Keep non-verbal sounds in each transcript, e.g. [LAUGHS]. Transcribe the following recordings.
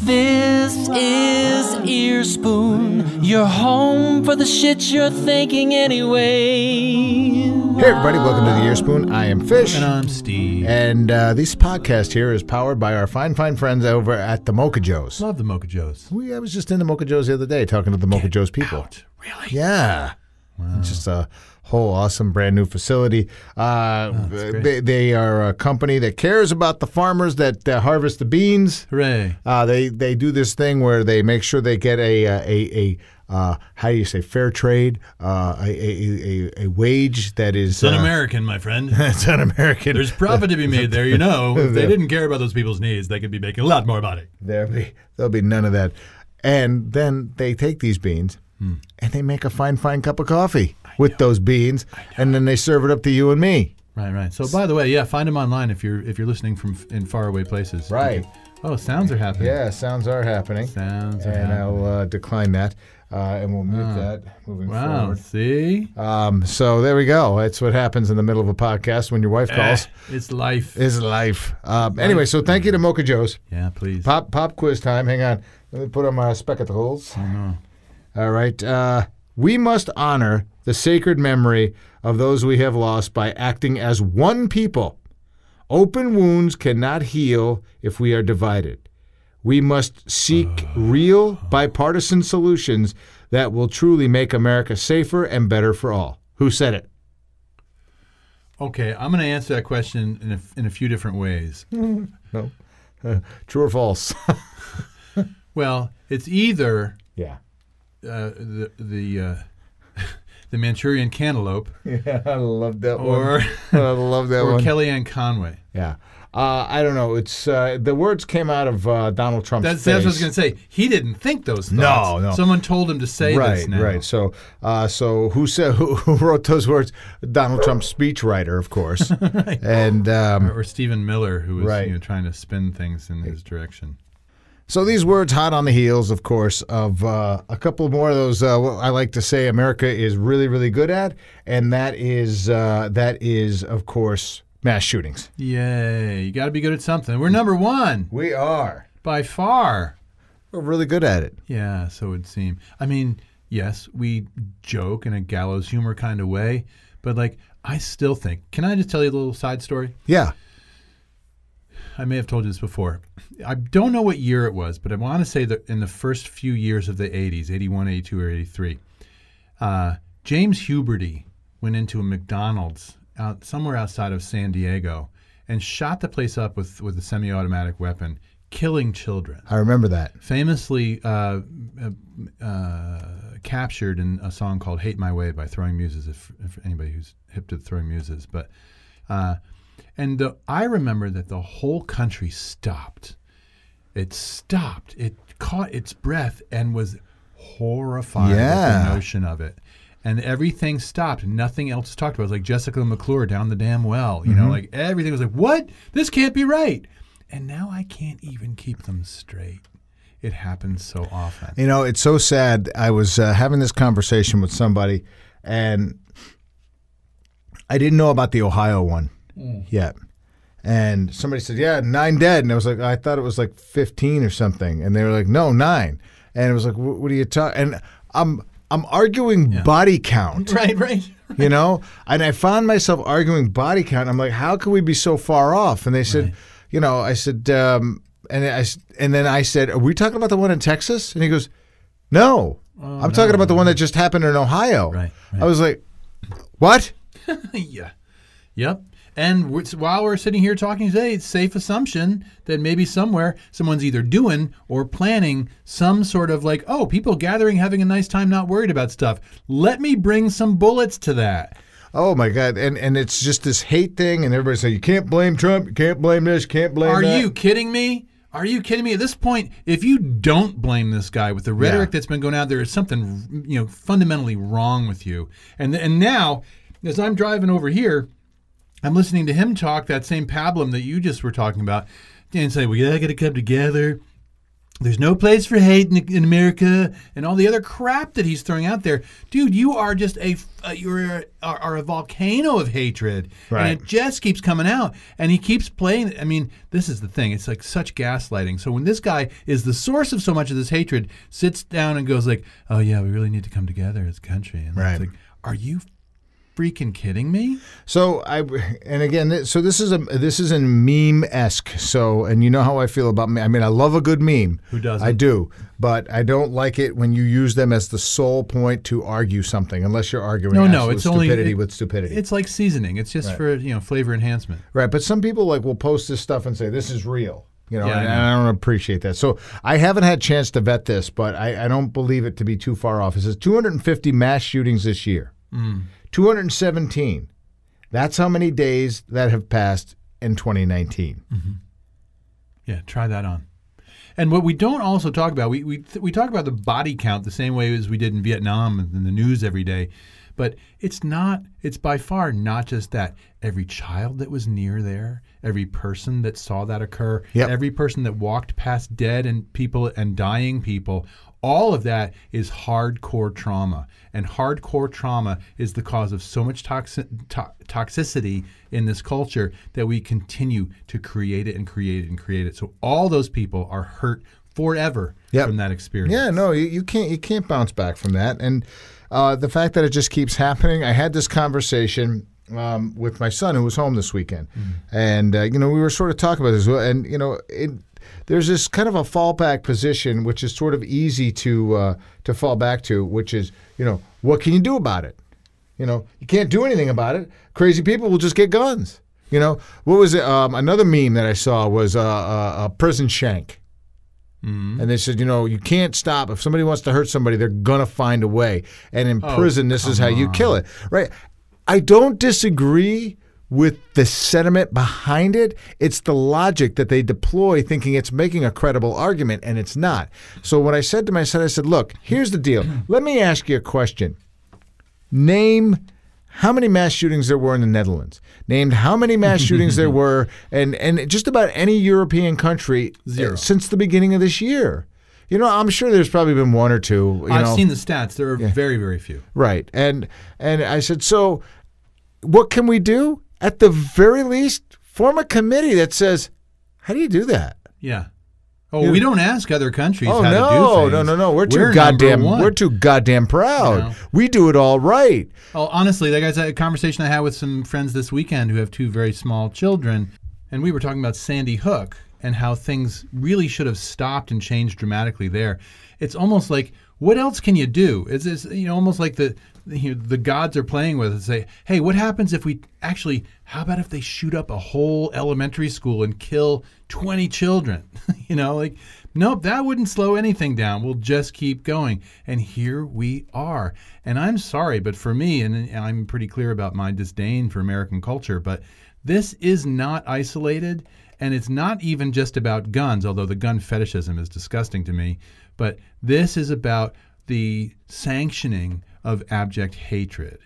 This is Earspoon, your home for the shit you're thinking anyway. Hey everybody, welcome to the Earspoon. I am Fish. And I'm Steve. And uh, this podcast here is powered by our fine, fine friends over at the Mocha Joes. Love the Mocha Joes. We, I was just in the Mocha Joes the other day talking to the Mocha Joes people. Really? Yeah. It's just a whole awesome brand new facility. Uh, great. they, they are a company that cares about the farmers that uh, harvest the beans. Hooray. Uh, they they do this thing where they make sure they get a uh, a a uh, how do you say fair trade uh, a, a, a a wage that is It's un-American, my friend. [LAUGHS] it's un-American. There's profit to be made there, you know. [LAUGHS] If they didn't care about those people's needs, they could be making a lot more money. There'll be there'll be none of that. And then they take these beans Hmm. And they make a fine fine cup of coffee with those beans, and then they serve it up to you and me. Right, right. So, by the way, yeah, find them online if you're if you're listening from f- in faraway places. Right. Oh, sounds are happening. Yeah, sounds are happening, Sounds are and happening. I'll uh, decline that, uh, and we'll mute that moving Wow. forward. See? Um, so there we go. That's what happens in the middle of a podcast when your wife calls. Eh, it's life. It's life. Um, anyway, so thank you to Mocha Joe's. yeah, please. Pop pop quiz time. Hang on. Let me put on my spectacles. Oh, no. All right. Uh, we must honor the sacred memory of those we have lost by acting as one people. Open wounds cannot heal if we are divided. We must seek real bipartisan solutions that will truly make America safer and better for all. Who said it? Okay, I'm going to answer that question in a, in a few different ways. [LAUGHS] No. Uh, true or false? [LAUGHS] Well, it's either yeah. Uh, the the uh, [LAUGHS] the Manchurian Cantaloupe [LAUGHS] Yeah, I love that or one. [LAUGHS] I love that or one. Kellyanne Conway. yeah. Uh, I don't know. It's uh, the words came out of uh, Donald Trump's That's, that's what I was going to say. He didn't think those No, thoughts. no. Someone told him to say right, this now. right. So, uh, so who said who, who wrote those words? Donald Trump's speechwriter, of course. right. And um, Or Stephen Miller, who was Right. you know, trying to spin things in his direction. So these words, hot on the heels, of course, of uh, a couple more of those. Uh, what I like to say America is really, really good at, and that is uh, that is, of course, mass shootings. Yay. You got to be good at something. We're number one We are. by far. We're really good at it. Yeah, so it would seem. I mean, yes, we joke in a gallows humor kind of way, but like, I still think. Can I just tell you a little side story? Yeah. I may have told you this before. I don't know what year it was, but I want to say that in the first few years of the 80s, 81, 82, or 83, uh, James Huberty went into a McDonald's out somewhere outside of San Diego and shot the place up with, with a semi automatic weapon, killing children. I remember that. Famously uh, uh, uh, captured in a song called Hate My Way by Throwing Muses, if, if anybody who's hip to Throwing Muses. But uh, and the, I remember that the whole country stopped. It stopped. It caught its breath and was horrified at the notion of it. And everything stopped. Nothing else was talked about. It was like Jessica McClure down the damn well. You know, like everything was like, what? This can't be right. And now I can't even keep them straight. It happens so often. You know, it's so sad. I was uh, having this conversation with somebody, and I didn't know about the Ohio one yet. And somebody said, "Yeah, nine dead," and I was like, "I thought it was like fifteen or something," and they were like, "No, nine. And it was like, "What are you talking?" And I'm I'm arguing body count. [LAUGHS] Right, right. you know and i found myself arguing body count i'm like how can we be so far off and they said you know i said um, and I, and then i said are we talking about the one in texas and he goes no i'm talking about the one that just happened in ohio Right, right. i was like what [LAUGHS] yeah. Yep. And while we're sitting here talking today, it's safe assumption that maybe somewhere someone's either doing or planning some sort of like, oh, people gathering, having a nice time, not worried about stuff. Let me bring some bullets to that. oh my god and and it's just this hate thing and everybody's saying you can't blame trump you can't blame this you can't blame Are that. you kidding me? Are you kidding me? At this point, if you don't blame this guy with the rhetoric Yeah. that's been going out there, is something you know fundamentally wrong with you. And and now, as I'm driving over here, I'm listening to him talk that same pablum that you just were talking about, and say, "We gotta get to come together." There's no place for hate in, in America and all the other crap that he's throwing out there. Dude, you are just a uh, you're a, are, are a volcano of hatred, Right. and it just keeps coming out. And he keeps playing. I mean, this is the thing. It's like such gaslighting. So when this guy is the source of so much of this hatred, sits down and goes like, "Oh yeah, we really need to come together as a country," and Right. it's like, are you freaking kidding me? So I and again, so this is a this is a meme esque. So and you know how I feel about me. I mean, I love a good meme. Who doesn't? I do, but I don't like it when you use them as the sole point to argue something, unless you're arguing No, no, it's only stupidity it- with stupidity. It's like seasoning. It's just for you know flavor enhancement. Right, but some people like will post this stuff and say this is real. You know, Yeah, I and, know. and I don't appreciate that. So I haven't had a chance to vet this, but I, I don't believe it to be too far off. It says 250 mass shootings this year, Mm. 217. That's how many days that have passed in 2019. Mm-hmm. Yeah, try that on. And what we don't also talk about, we we we talk about the body count the same way as we did in Vietnam and in the news every day, but it's not. It's by far not just that. Every child that was near there, every person that saw that occur, Yep. every person that walked past dead and people and dying people, all of that is hardcore trauma. And hardcore trauma is the cause of so much toxi- to- toxicity in this culture that we continue to create it and create it and create it. So all those people are hurt forever Yep. from that experience. Yeah, no, you, you can't you can't bounce back from that. And uh, the fact that it just keeps [LAUGHS] happening. I had this conversation um, with my son who was home this weekend, and uh, you know we were sort of talking about this, and you know it. There's this kind of a fallback position, which is sort of easy to uh, to fall back to, which is you know what can you do about it? You know you can't do anything about it. Crazy people will just get guns. You know what was it? Um, another meme that I saw was uh, a, a prison shank. Mm-hmm. And they said, you know, you can't stop. If somebody wants to hurt somebody, they're going to find a way. And in Oh, prison, this is how you kill it. Right? I don't disagree with the sentiment behind it. It's the logic that they deploy thinking it's making a credible argument, and it's not. So what I said to my son, I said, look, here's the deal. [CLEARS THROAT] Let me ask you a question. Name how many mass shootings there were in the Netherlands. Named how many mass [LAUGHS] shootings there were, and and just about any European country uh, Zero. since the beginning of this year. You know, I'm sure there's probably been one or two. You I've know, seen the stats. There are very, very few. right, and and I said, so what can we do? At the very least, form a committee that says, how do you do that? Yeah. Oh, we don't ask other countries Oh how to do no, things. no, no, no! We're too number goddamn. We're too goddamn proud. You know? We do it all right. Oh, honestly, I said, a conversation I had with some friends this weekend who have two very small children, and we were talking about Sandy Hook and how things really should have stopped and changed dramatically there. It's almost like, what else can you do? It's, it's you know almost like the you know, the gods are playing with it. Say, hey, what happens if we actually? How about if they shoot up a whole elementary school and kill twenty children? [LAUGHS] you know, like. Nope, that wouldn't slow anything down. We'll just keep going. And here we are. And I'm sorry, but for me, and I'm pretty clear about my disdain for American culture, but this is not isolated. And it's not even just about guns, although the gun fetishism is disgusting to me. But this is about the sanctioning of abject hatred.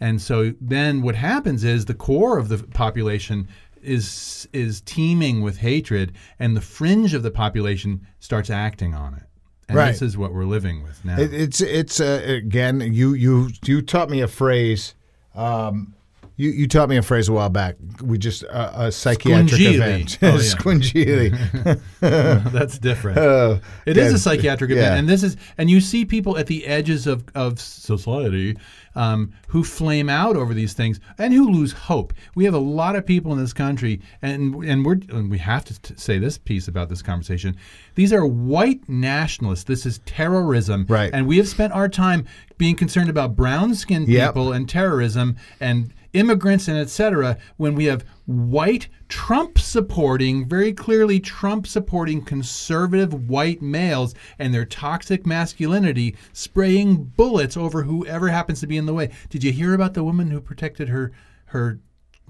And so then what happens is the core of the population is is teeming with hatred and the fringe of the population starts acting on it. And Right. this is what we're living with now. It, it's it's uh, again. You you you taught me a phrase. Um, you, you taught me a phrase a while back. We just uh, a psychiatric Squingili. event. Oh. [LAUGHS] Squingili. [LAUGHS] That's different. Uh, [LAUGHS] It is yeah. a psychiatric event, Yeah. and this is, and you see people at the edges of of society um, who flame out over these things and who lose hope. We have a lot of people in this country, and and we're and we have to t- say this piece about this conversation. These are white nationalists. This is terrorism, Right. And we have spent our time being concerned about brown skinned Yep. people and terrorism and immigrants and et cetera when we have white Trump supporting, very clearly Trump supporting conservative white males and their toxic masculinity spraying bullets over whoever happens to be in the way. Did you hear about the woman who protected her her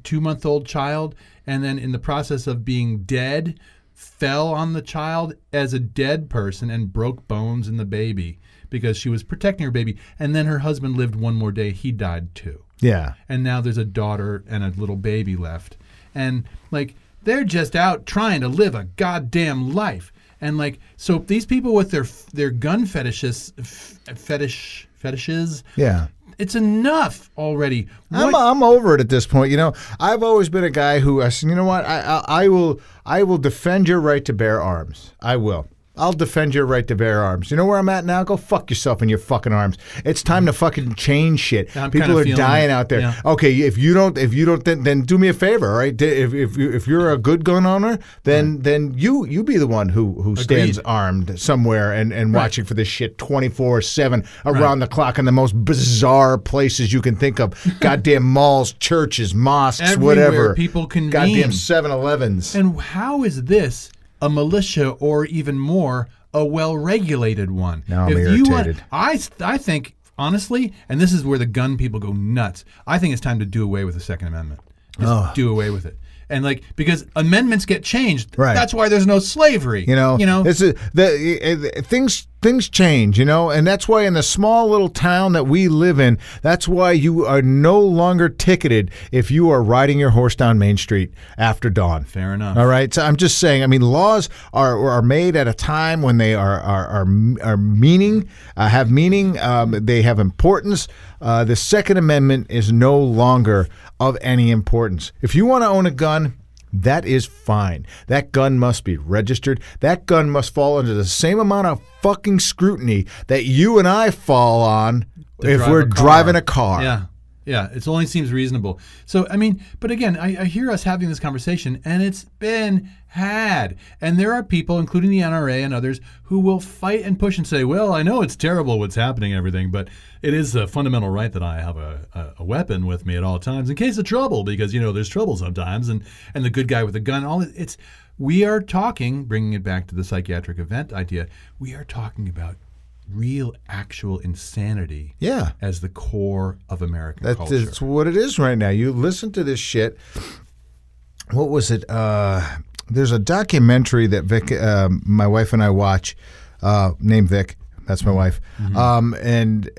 two month old child and then in the process of being dead fell on the child as a dead person and broke bones in the baby because she was protecting her baby? And then her husband lived one more day. He died too yeah. and now there's a daughter and a little baby left and like they're just out trying to live a goddamn life And like, so these people with their their gun fetishes, f- fetish fetishes, Yeah. it's enough already. I'm, I'm over it at this point. You know, I've always been a guy who I said, you know what, I, I I will I will defend your right to bear arms. I will. I'll defend your right to bear arms. You know where I'm at now? Go fuck yourself in your fucking arms. It's time to fucking change shit. I'm People are dying it. out there. Yeah. Okay, if you don't, if you don't, then, then do me a favor, all right? If if you if you're a good gun owner, then then you you be the one who who stands armed somewhere and and watching for this shit 24 seven around the clock in the most bizarre places you can think of. [LAUGHS] Goddamn malls, churches, mosques, Everywhere whatever. people convene. Goddamn 7-Elevens. And how is this a militia or even more a well-regulated one? Now I'm you want, irritated. I I think honestly, and this is where the gun people go nuts. I think it's time to do away with the Second Amendment. Just do away with it. And like because amendments get changed. Right. That's why there's no slavery. You know, You know. this is the uh, things things change. You know, and that's why in the small little town that we live in, that's why you are no longer ticketed if you are riding your horse down Main Street after dawn. Fair enough. All right. So I'm just saying. I mean, laws are are made at a time when they are are are, are meaning uh, have meaning. Um, they have importance. Uh, the Second Amendment is no longer of any importance. If you want to own a gun. That is fine. That gun must be registered. That gun must fall under the same amount of fucking scrutiny that you and I fall on to if we're a driving a car. Yeah. Yeah, it only seems reasonable. So, I mean, but again, I, I hear us having this conversation, and it's been had. And there are people, including the NRA and others, who will fight and push and say, well, I know it's terrible what's happening everything, but it is a fundamental right that I have a, a, a weapon with me at all times in case of trouble, because, you know, there's trouble sometimes. And, and the good guy with the gun, all it's, we are talking, bringing it back to the psychiatric event idea, we are talking about real, actual insanity Yeah. as the core of American That's culture. it's what it is right now. You listen to this shit. What was it? Uh, there's a documentary that Vic, uh, my wife and I watch, uh, named Vic. That's my wife. Mm-hmm. Um, and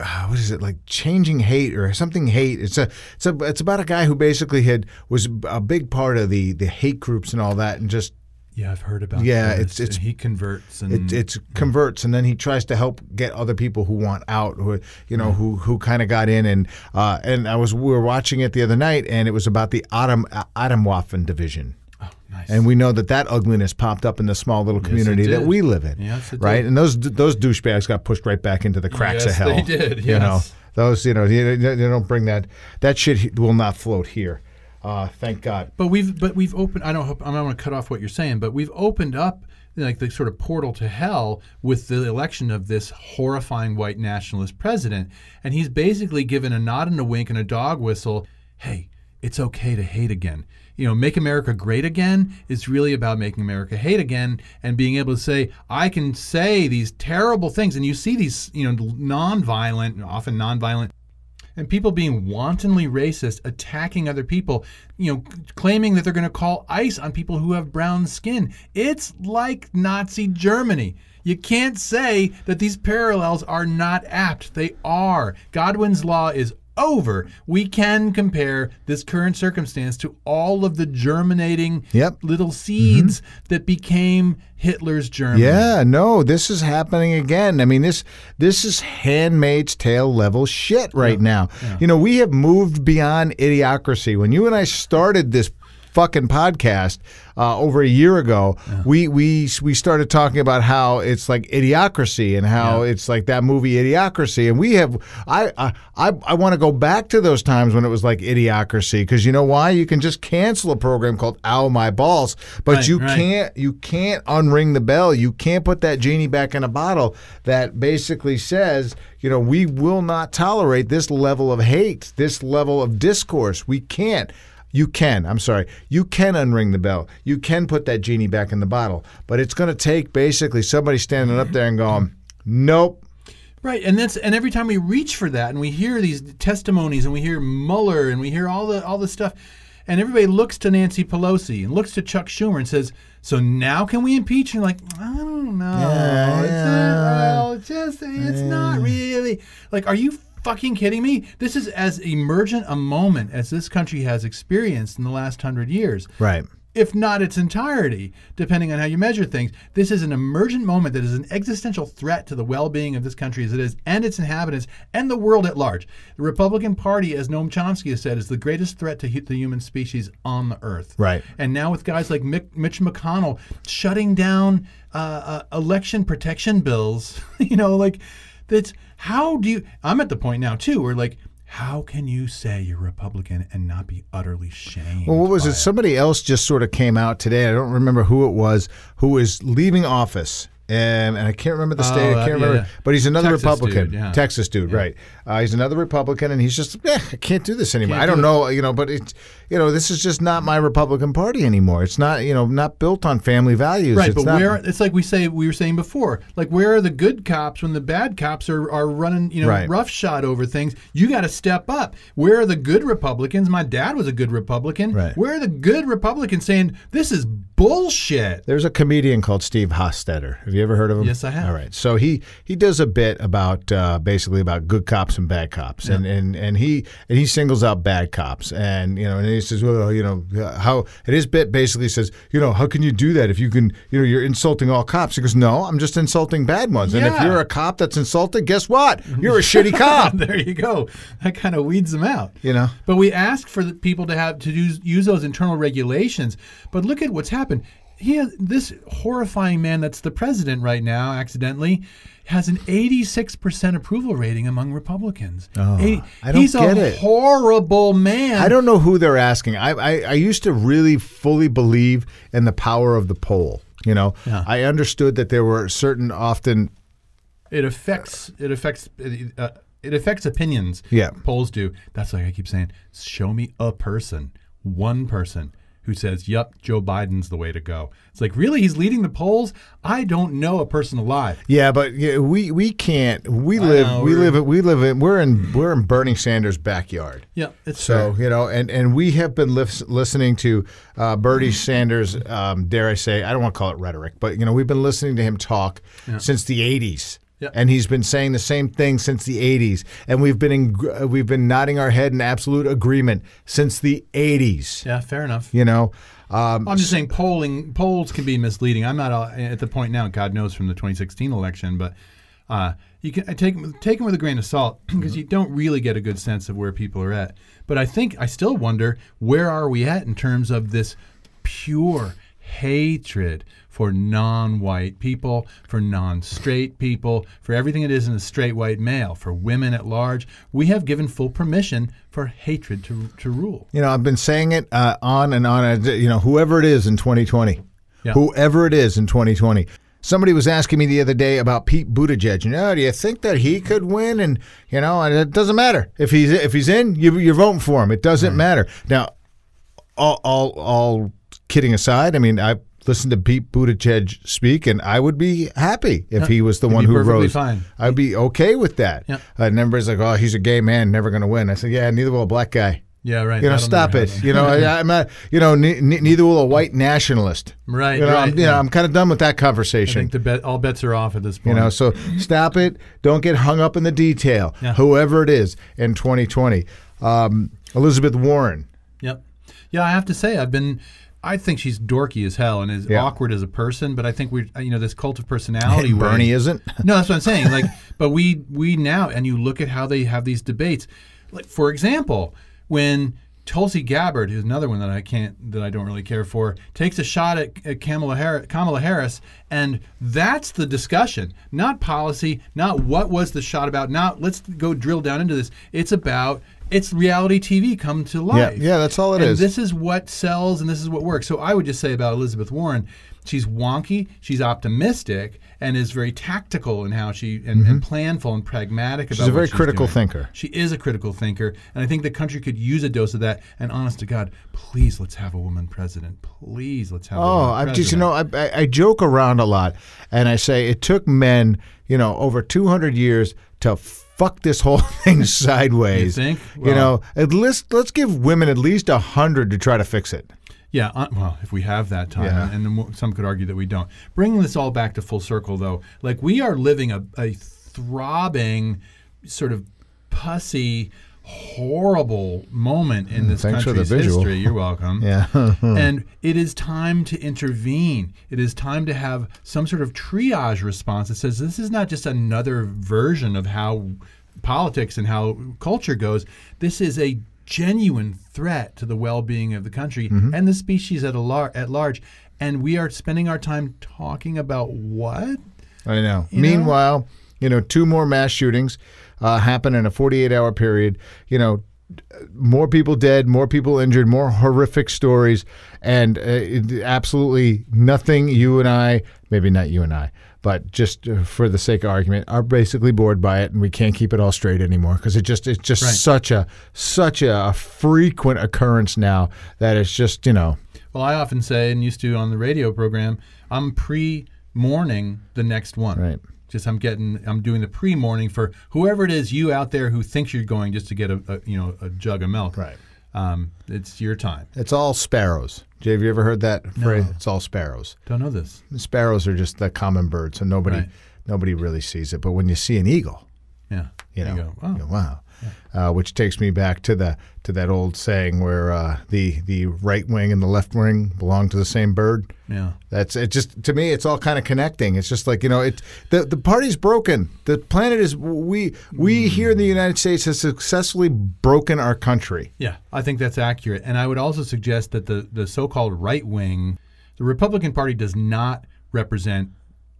uh, what is it like? Changing hate or something hate? It's a it's a it's about a guy who basically had was a big part of the the hate groups and all that, and just yeah, I've heard about. Yeah, it's- it's- he converts and it, it's converts and then he tries to help get other people who want out who you know who who kind of got in and uh, and I was we were watching it the other night and it was about the Adam Atomwaffen division oh, nice. and we know that that ugliness popped up in the small little community that we live in Yes, right and those those douchebags got pushed right back into the cracks Yes, of hell they did, yes. you know yes. those you know you, you don't bring that that shit will not float here uh, thank God But we've but we've opened. I don't hope I don't want to cut off what you're saying, but we've opened up like the sort of portal to hell with the election of this horrifying white nationalist president, and he's basically given a nod and a wink and a dog whistle. Hey, it's okay to hate again. You know, make America great again is really about making America hate again and being able to say, I can say these terrible things. And you see these, you know, nonviolent, often nonviolent and people being wantonly racist, attacking other people, you know, claiming that they're going to call ICE on people who have brown skin. It's like Nazi Germany. You can't say that these parallels are not apt. They are. Godwin's law is over. We can compare this current circumstance to all of the germinating Yep. little seeds mm-hmm. that became Hitler's Germany. Yeah, no, this is happening again. I mean, this this is Handmaid's Tale level shit right now. You know, we have moved beyond idiocracy. When you and I started this fucking podcast uh, over a year ago, we we we started talking about how it's like idiocracy and how it's like that movie Idiocracy, and we have I I I, I want to go back to those times when it was like idiocracy because you know why you can just cancel a program called Ow My Balls, but Right, you right. can't you can't unring the bell. You can't put that genie back in a bottle that basically says, you know, we will not tolerate this level of hate, this level of discourse. We can't. You can. I'm sorry. You can unring the bell. You can put that genie back in the bottle. But it's going to take basically somebody standing up there and going, nope. Right, and that's and every time we reach for that, and we hear these testimonies, and we hear Mueller, and we hear all the all the stuff, and everybody looks to Nancy Pelosi and looks to Chuck Schumer and says, "So now can we impeach?" And like, I don't know. Yeah, it's, yeah. well, it's just it's not really like. Are you fucking kidding me? This is as emergent a moment as this country has experienced in the last hundred years Right. if not its entirety, depending on how you measure things. This is an emergent moment that is an existential threat to the well being of this country as it is, and its inhabitants, and the world at large. The Republican Party, as Noam Chomsky has said, is the greatest threat to the human species on the earth. Right. And now with guys like Mick, Mitch McConnell shutting down uh, uh, election protection bills, [LAUGHS] you know, like that's how do you? I'm at the point now too where like, how can you say you're Republican and not be utterly shamed? Well, what was by it? Somebody else just sort of came out today. I don't remember who it was who is leaving office. And, and I can't remember the state. Oh, I can't yeah, remember. yeah. But he's another Texas Republican. dude, yeah. Texas dude, right. Uh, he's another Republican, and he's just, eh, I can't do this anymore. Can't I don't do it. know, you know, but it's, you know, this is just not my Republican Party anymore. It's not, you know, not built on family values. Right, it's but not, where it's like we say we were saying before, like where are the good cops when the bad cops are, are running, you know, Right. roughshod over things? You got to step up. Where are the good Republicans? My dad was a good Republican. Right. Where are the good Republicans saying this is bullshit? There's a comedian called Steve Hofstetter. Have you ever heard of him? Yes, I have. All right. So he he does a bit about uh, basically about good cops and bad cops, and, and and he and he singles out bad cops, and you know, and he says, well, you know, how and his bit basically says, you know, how can you do that if you can, you know, you're insulting all cops? He goes, no, I'm just insulting bad ones, and if you're a cop that's insulted, guess what? You're a shitty [LAUGHS] cop. there you go. That kind of weeds them out. You know. But we ask for the people to have to use, use those internal regulations. But look at what's happened. He has, this horrifying man that's the president right now, accidentally, has an 86% approval rating among Republicans. Oh, I don't he's get a it. horrible man. I don't know who they're asking. I, I I used to really fully believe in the power of the poll. You know, Yeah. I understood that there were certain often It affects it affects uh, it affects opinions. Yeah. polls do. That's like I keep saying. Show me a person, one person who says, "Yep, Joe Biden's the way to go." It's like really, he's leading the polls. I don't know a person alive. Yeah, but yeah, we we can't. We live. know, we live. We live in. We're in. We're in Bernie Sanders' backyard. Yeah, it's So fair. you know, and and we have been lis- listening to uh, Bernie [CLEARS THROAT] Sanders. Um, dare I say? I don't want to call it rhetoric, but you know, we've been listening to him talk since the '80s. Yeah. And he's been saying the same thing since the '80s, and we've been in, we've been nodding our head in absolute agreement since the '80s. Yeah, fair enough. You know, um, I'm just saying polling polls can be misleading. I'm not uh, at the point now. God knows from the 2016 election, but uh, you can I take take them with a grain of salt [CLEARS THROAT] because you don't really get a good sense of where people are at. But I think I still wonder where are we at in terms of this pure hatred for non-white people, for non-straight people, for everything that isn't a straight white male, for women at large. We have given full permission for hatred to to rule. You know, I've been saying it uh, on and on. You know, whoever it is in 2020, Yeah. whoever it is in 2020. Somebody was asking me the other day about Pete Buttigieg. You know, do you think that he could win? And you know, and it doesn't matter if he's if he's in, you, you're voting for him. It doesn't matter. Now, all, all all kidding aside, I mean, I listened to Pete Buttigieg speak, and I would be happy if he was the one who rose. fine. I'd be okay with that. Yeah. Uh, and everybody's like, "Oh, he's a gay man, never going to win." I said, "Yeah, neither will a black guy." Yeah, right. You know, stop it. You know, [LAUGHS] I, I'm not. You know, ne- ne- neither will a white nationalist. Right, You know, right, I'm, you yeah. know, I'm kind of done with that I conversation. think the bet, all bets are off at this point. you know, so stop it. Don't get hung up in the detail. Yeah. Whoever it is in 2020, um, Elizabeth Warren. Yep. Yeah, I have to say, I've been. I think she's dorky as hell and is Yeah. awkward as a person. But I think we, uh, you know, this cult of [LAUGHS] personality. way- Bernie isn't. [LAUGHS] No, that's what I'm saying. Like, but we we now, and you look at how they have these debates. Like, for example, when Tulsi Gabbard, who's another one that I can't, that I don't really care for, takes a shot at, at Kamala, Harris, Kamala Harris, and that's the discussion, not policy, not what was the shot about, not let's go drill down into this. It's about it's reality TV come to life. yeah, that's all it it is. is. This is what sells, and this is what works. So I would just say about Elizabeth Warren, she's wonky, she's optimistic, and is very tactical in how she and, and planful and pragmatic. Mm-hmm. She's about a very what critical doing. thinker. She is a critical thinker, and I think the country could use a dose of that. And honest to God, please let's have a woman president. Please let's have. a Oh, woman I just you know I, I I joke around a lot, and I say it took men you know over 200 years to fuck this whole [LAUGHS] thing sideways. You think? you know, at least let's give women at least a hundred to try to fix it. Yeah, uh, well, if we have that time, Yeah. and then some could argue that we don't. Bringing this all back to full circle, though, like we are living a, a throbbing, sort of pussy, horrible moment in this Mm, thanks for the country's history. You're welcome. [LAUGHS] Yeah. [LAUGHS] and it is time to intervene. It is time to have some sort of triage response that says this is not just another version of how politics and how culture goes. This is a genuine threat to the well-being of the country Mm-hmm. and the species at a lar- at large. And we are spending our time talking about what? I know. You know? Meanwhile, you know, two more mass shootings uh, happen in a 48 hour period. You know, more people dead, more people injured, more horrific stories, and uh, it- absolutely nothing you and I, maybe not you and I, but just uh, for the sake of argument, are basically bored by it, and we can't keep it all straight anymore because it just it's just Right. such a such a, frequent occurrence now that it's just you know Well, I often say and used to on the radio program, I'm pre-mourning the next one. Right. Just I'm getting I'm doing the pre-mourning for whoever it is you out there who thinks you're going just to get a, a you know a jug of milk. Right. Um, it's your time. it's all sparrows. Jay, have you ever heard that phrase? It's all sparrows. Don't know this. Sparrows are just the common bird, so nobody Right. nobody really sees it. But when you see an eagle, Yeah. You know, you go. Oh. you go, wow. Uh, which takes me back to the to that old saying where uh, the the right wing and the left wing belong to the same bird. Yeah. That's it. Just to me, it's all kind of connecting. It's just like you know, it the the party's broken. The planet is we we here in the United States has successfully broken our country. Yeah, I think that's accurate. And I would also suggest that the, the so called right wing, the Republican Party does not represent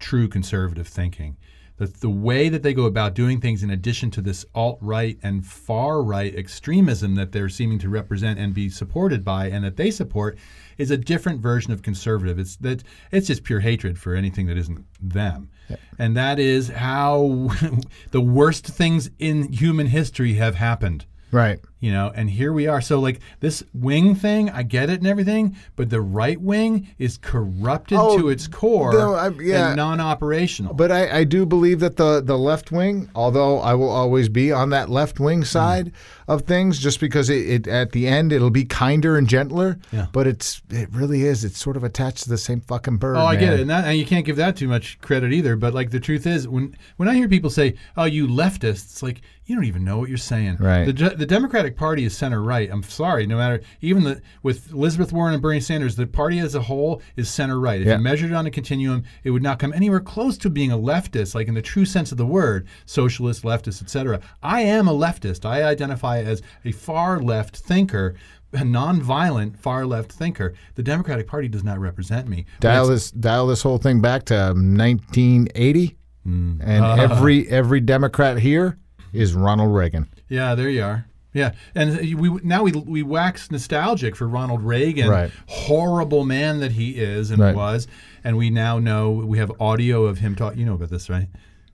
true conservative thinking. The, the way that they go about doing things, in addition to this alt right and far right extremism that they're seeming to represent and be supported by, and that they support, is a different version of conservative. It's that it's just pure hatred for anything that isn't them, and that is how [LAUGHS] the worst things in human history have happened Right. You know and here we are so like this wing thing i get it and everything but the right wing is corrupted Oh, to its core no, I- yeah. and non-operational But I, I do believe that the, the left wing, although I will always be on that left wing mm-hmm. side of things, just because it, it at the end it'll be kinder and gentler. Yeah. But it's it really is. It's sort of attached to the same fucking bird. Oh, I get it, and, that, and you can't give that too much credit either. But like the truth is, when when I hear people say, "Oh, you leftists," like you don't even know what you're saying. Right. The, the Democratic Party is center right. I'm sorry, no matter even the with Elizabeth Warren and Bernie Sanders, the party as a whole is center right. If Yeah. you measured it on a continuum, it would not come anywhere close to being a leftist, like in the true sense of the word, socialist, leftist, etc. I am a leftist. I identify as a far left thinker. A non-violent far left thinker. The Democratic Party does not represent me. Dial this dial this whole thing back to 1980, Mm. and Uh. [LAUGHS] every every Democrat here is Ronald Reagan. Yeah, there you are. Yeah, and we now we we wax nostalgic for Ronald Reagan, Right. horrible man that he is and Right. was, and we now know we have audio of him talk. You know about this, right?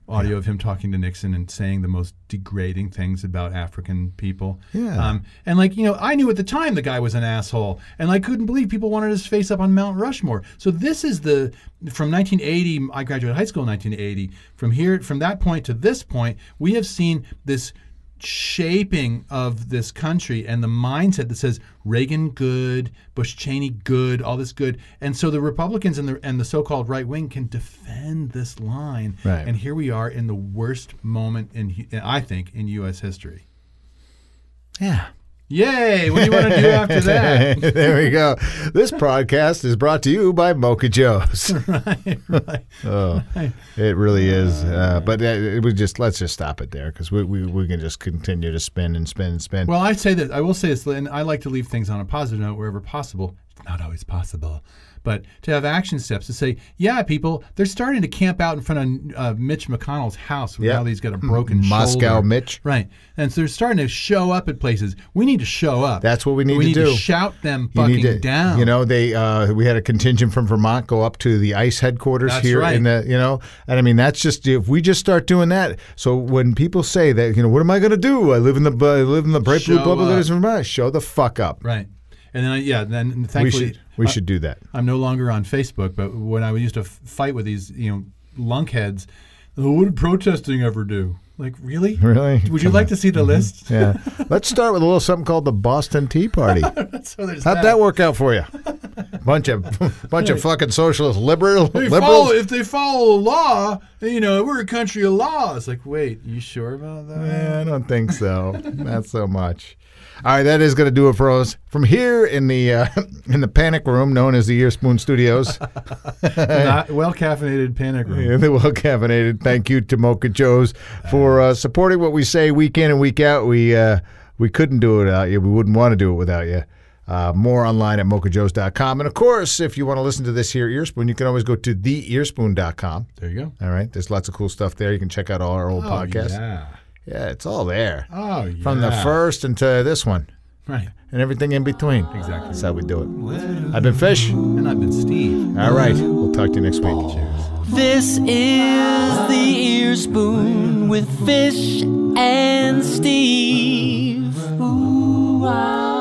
Audio of him talking to Nixon and saying the most degrading things about African people. Yeah. Um, and like you know, I knew at the time the guy was an asshole, and I couldn't believe people wanted his face up on Mount Rushmore. So this is the from 1980. I graduated high school in 1980. From here, from that point to this point, we have seen this shaping of this country and the mindset that says Reagan good, Bush Cheney good, all this good, and so the Republicans and the and the so-called right wing can defend this line. Right. And here we are in the worst moment in I think in U.S. history. Yeah. Yay! What do you want to do [LAUGHS] after that? [LAUGHS] there we go. This podcast is brought to you by Mocha Joe's. [LAUGHS] right, right. Oh, it really is. Uh, but uh, it would just let's just stop it there because we, we we can just continue to spin and spin and spin. Well, I say that I will say this, and I like to leave things on a positive note wherever possible. It's not always possible, but to have action steps to say, yeah, people, they're starting to camp out in front of uh, Mitch McConnell's house Yeah. now he's got a broken [LAUGHS] Moscow shoulder. Mitch. right? And so they're starting to show up at places. We need to show up. That's what we need we to need do. to shout them You fucking to, down. You know, they uh, we had a contingent from Vermont go up to the ICE headquarters That's here right. in the you know, and I mean that's just if we just start doing that. So when people say that, you know, what am I going to do? I live in the I live in the bright blue bubble that is. Vermont. Show the fuck up. right? And then I, yeah, then We thankfully should we uh, should do that. I'm no longer on Facebook, but when I used to f- fight with these, you know, lunkheads, oh, what did protesting ever do? Like, really? Really? Would you like to see the list? Yeah. Let's start with a little something called the Boston Tea Party. [LAUGHS] so How'd that work out for you? bunch of [LAUGHS] bunch of fucking socialist liberal They liberals. follow, if they follow the law, you know, we're a country of law. It's like, wait, you sure about that? Eh, I don't think so. Not so much. All right, that is going to do it for us from here in the uh, [LAUGHS] in the panic room known as the Earspoon Studios. [LAUGHS] Well caffeinated panic room. Yeah, the well caffeinated. Thank you to Mocha Joe's for uh, supporting what we say week in and week out. We uh, we couldn't do it without you. We wouldn't want to do it without you. Uh, more online at mochajoes.com. And of course, if you want to listen to this here Earspoon, you can always go to theearspoon.com. There you go. All right, there's lots of cool stuff there. You can check out all our old podcasts. Yeah. Yeah, it's all there. Oh, yeah. From the first into this one Right. and everything in between. Exactly. That's how we do it. I've been Fish. And I've been Steve. All right, we'll talk to you next week. Cheers. This is the ear spoon with Fish and Steve. Ooh, ah.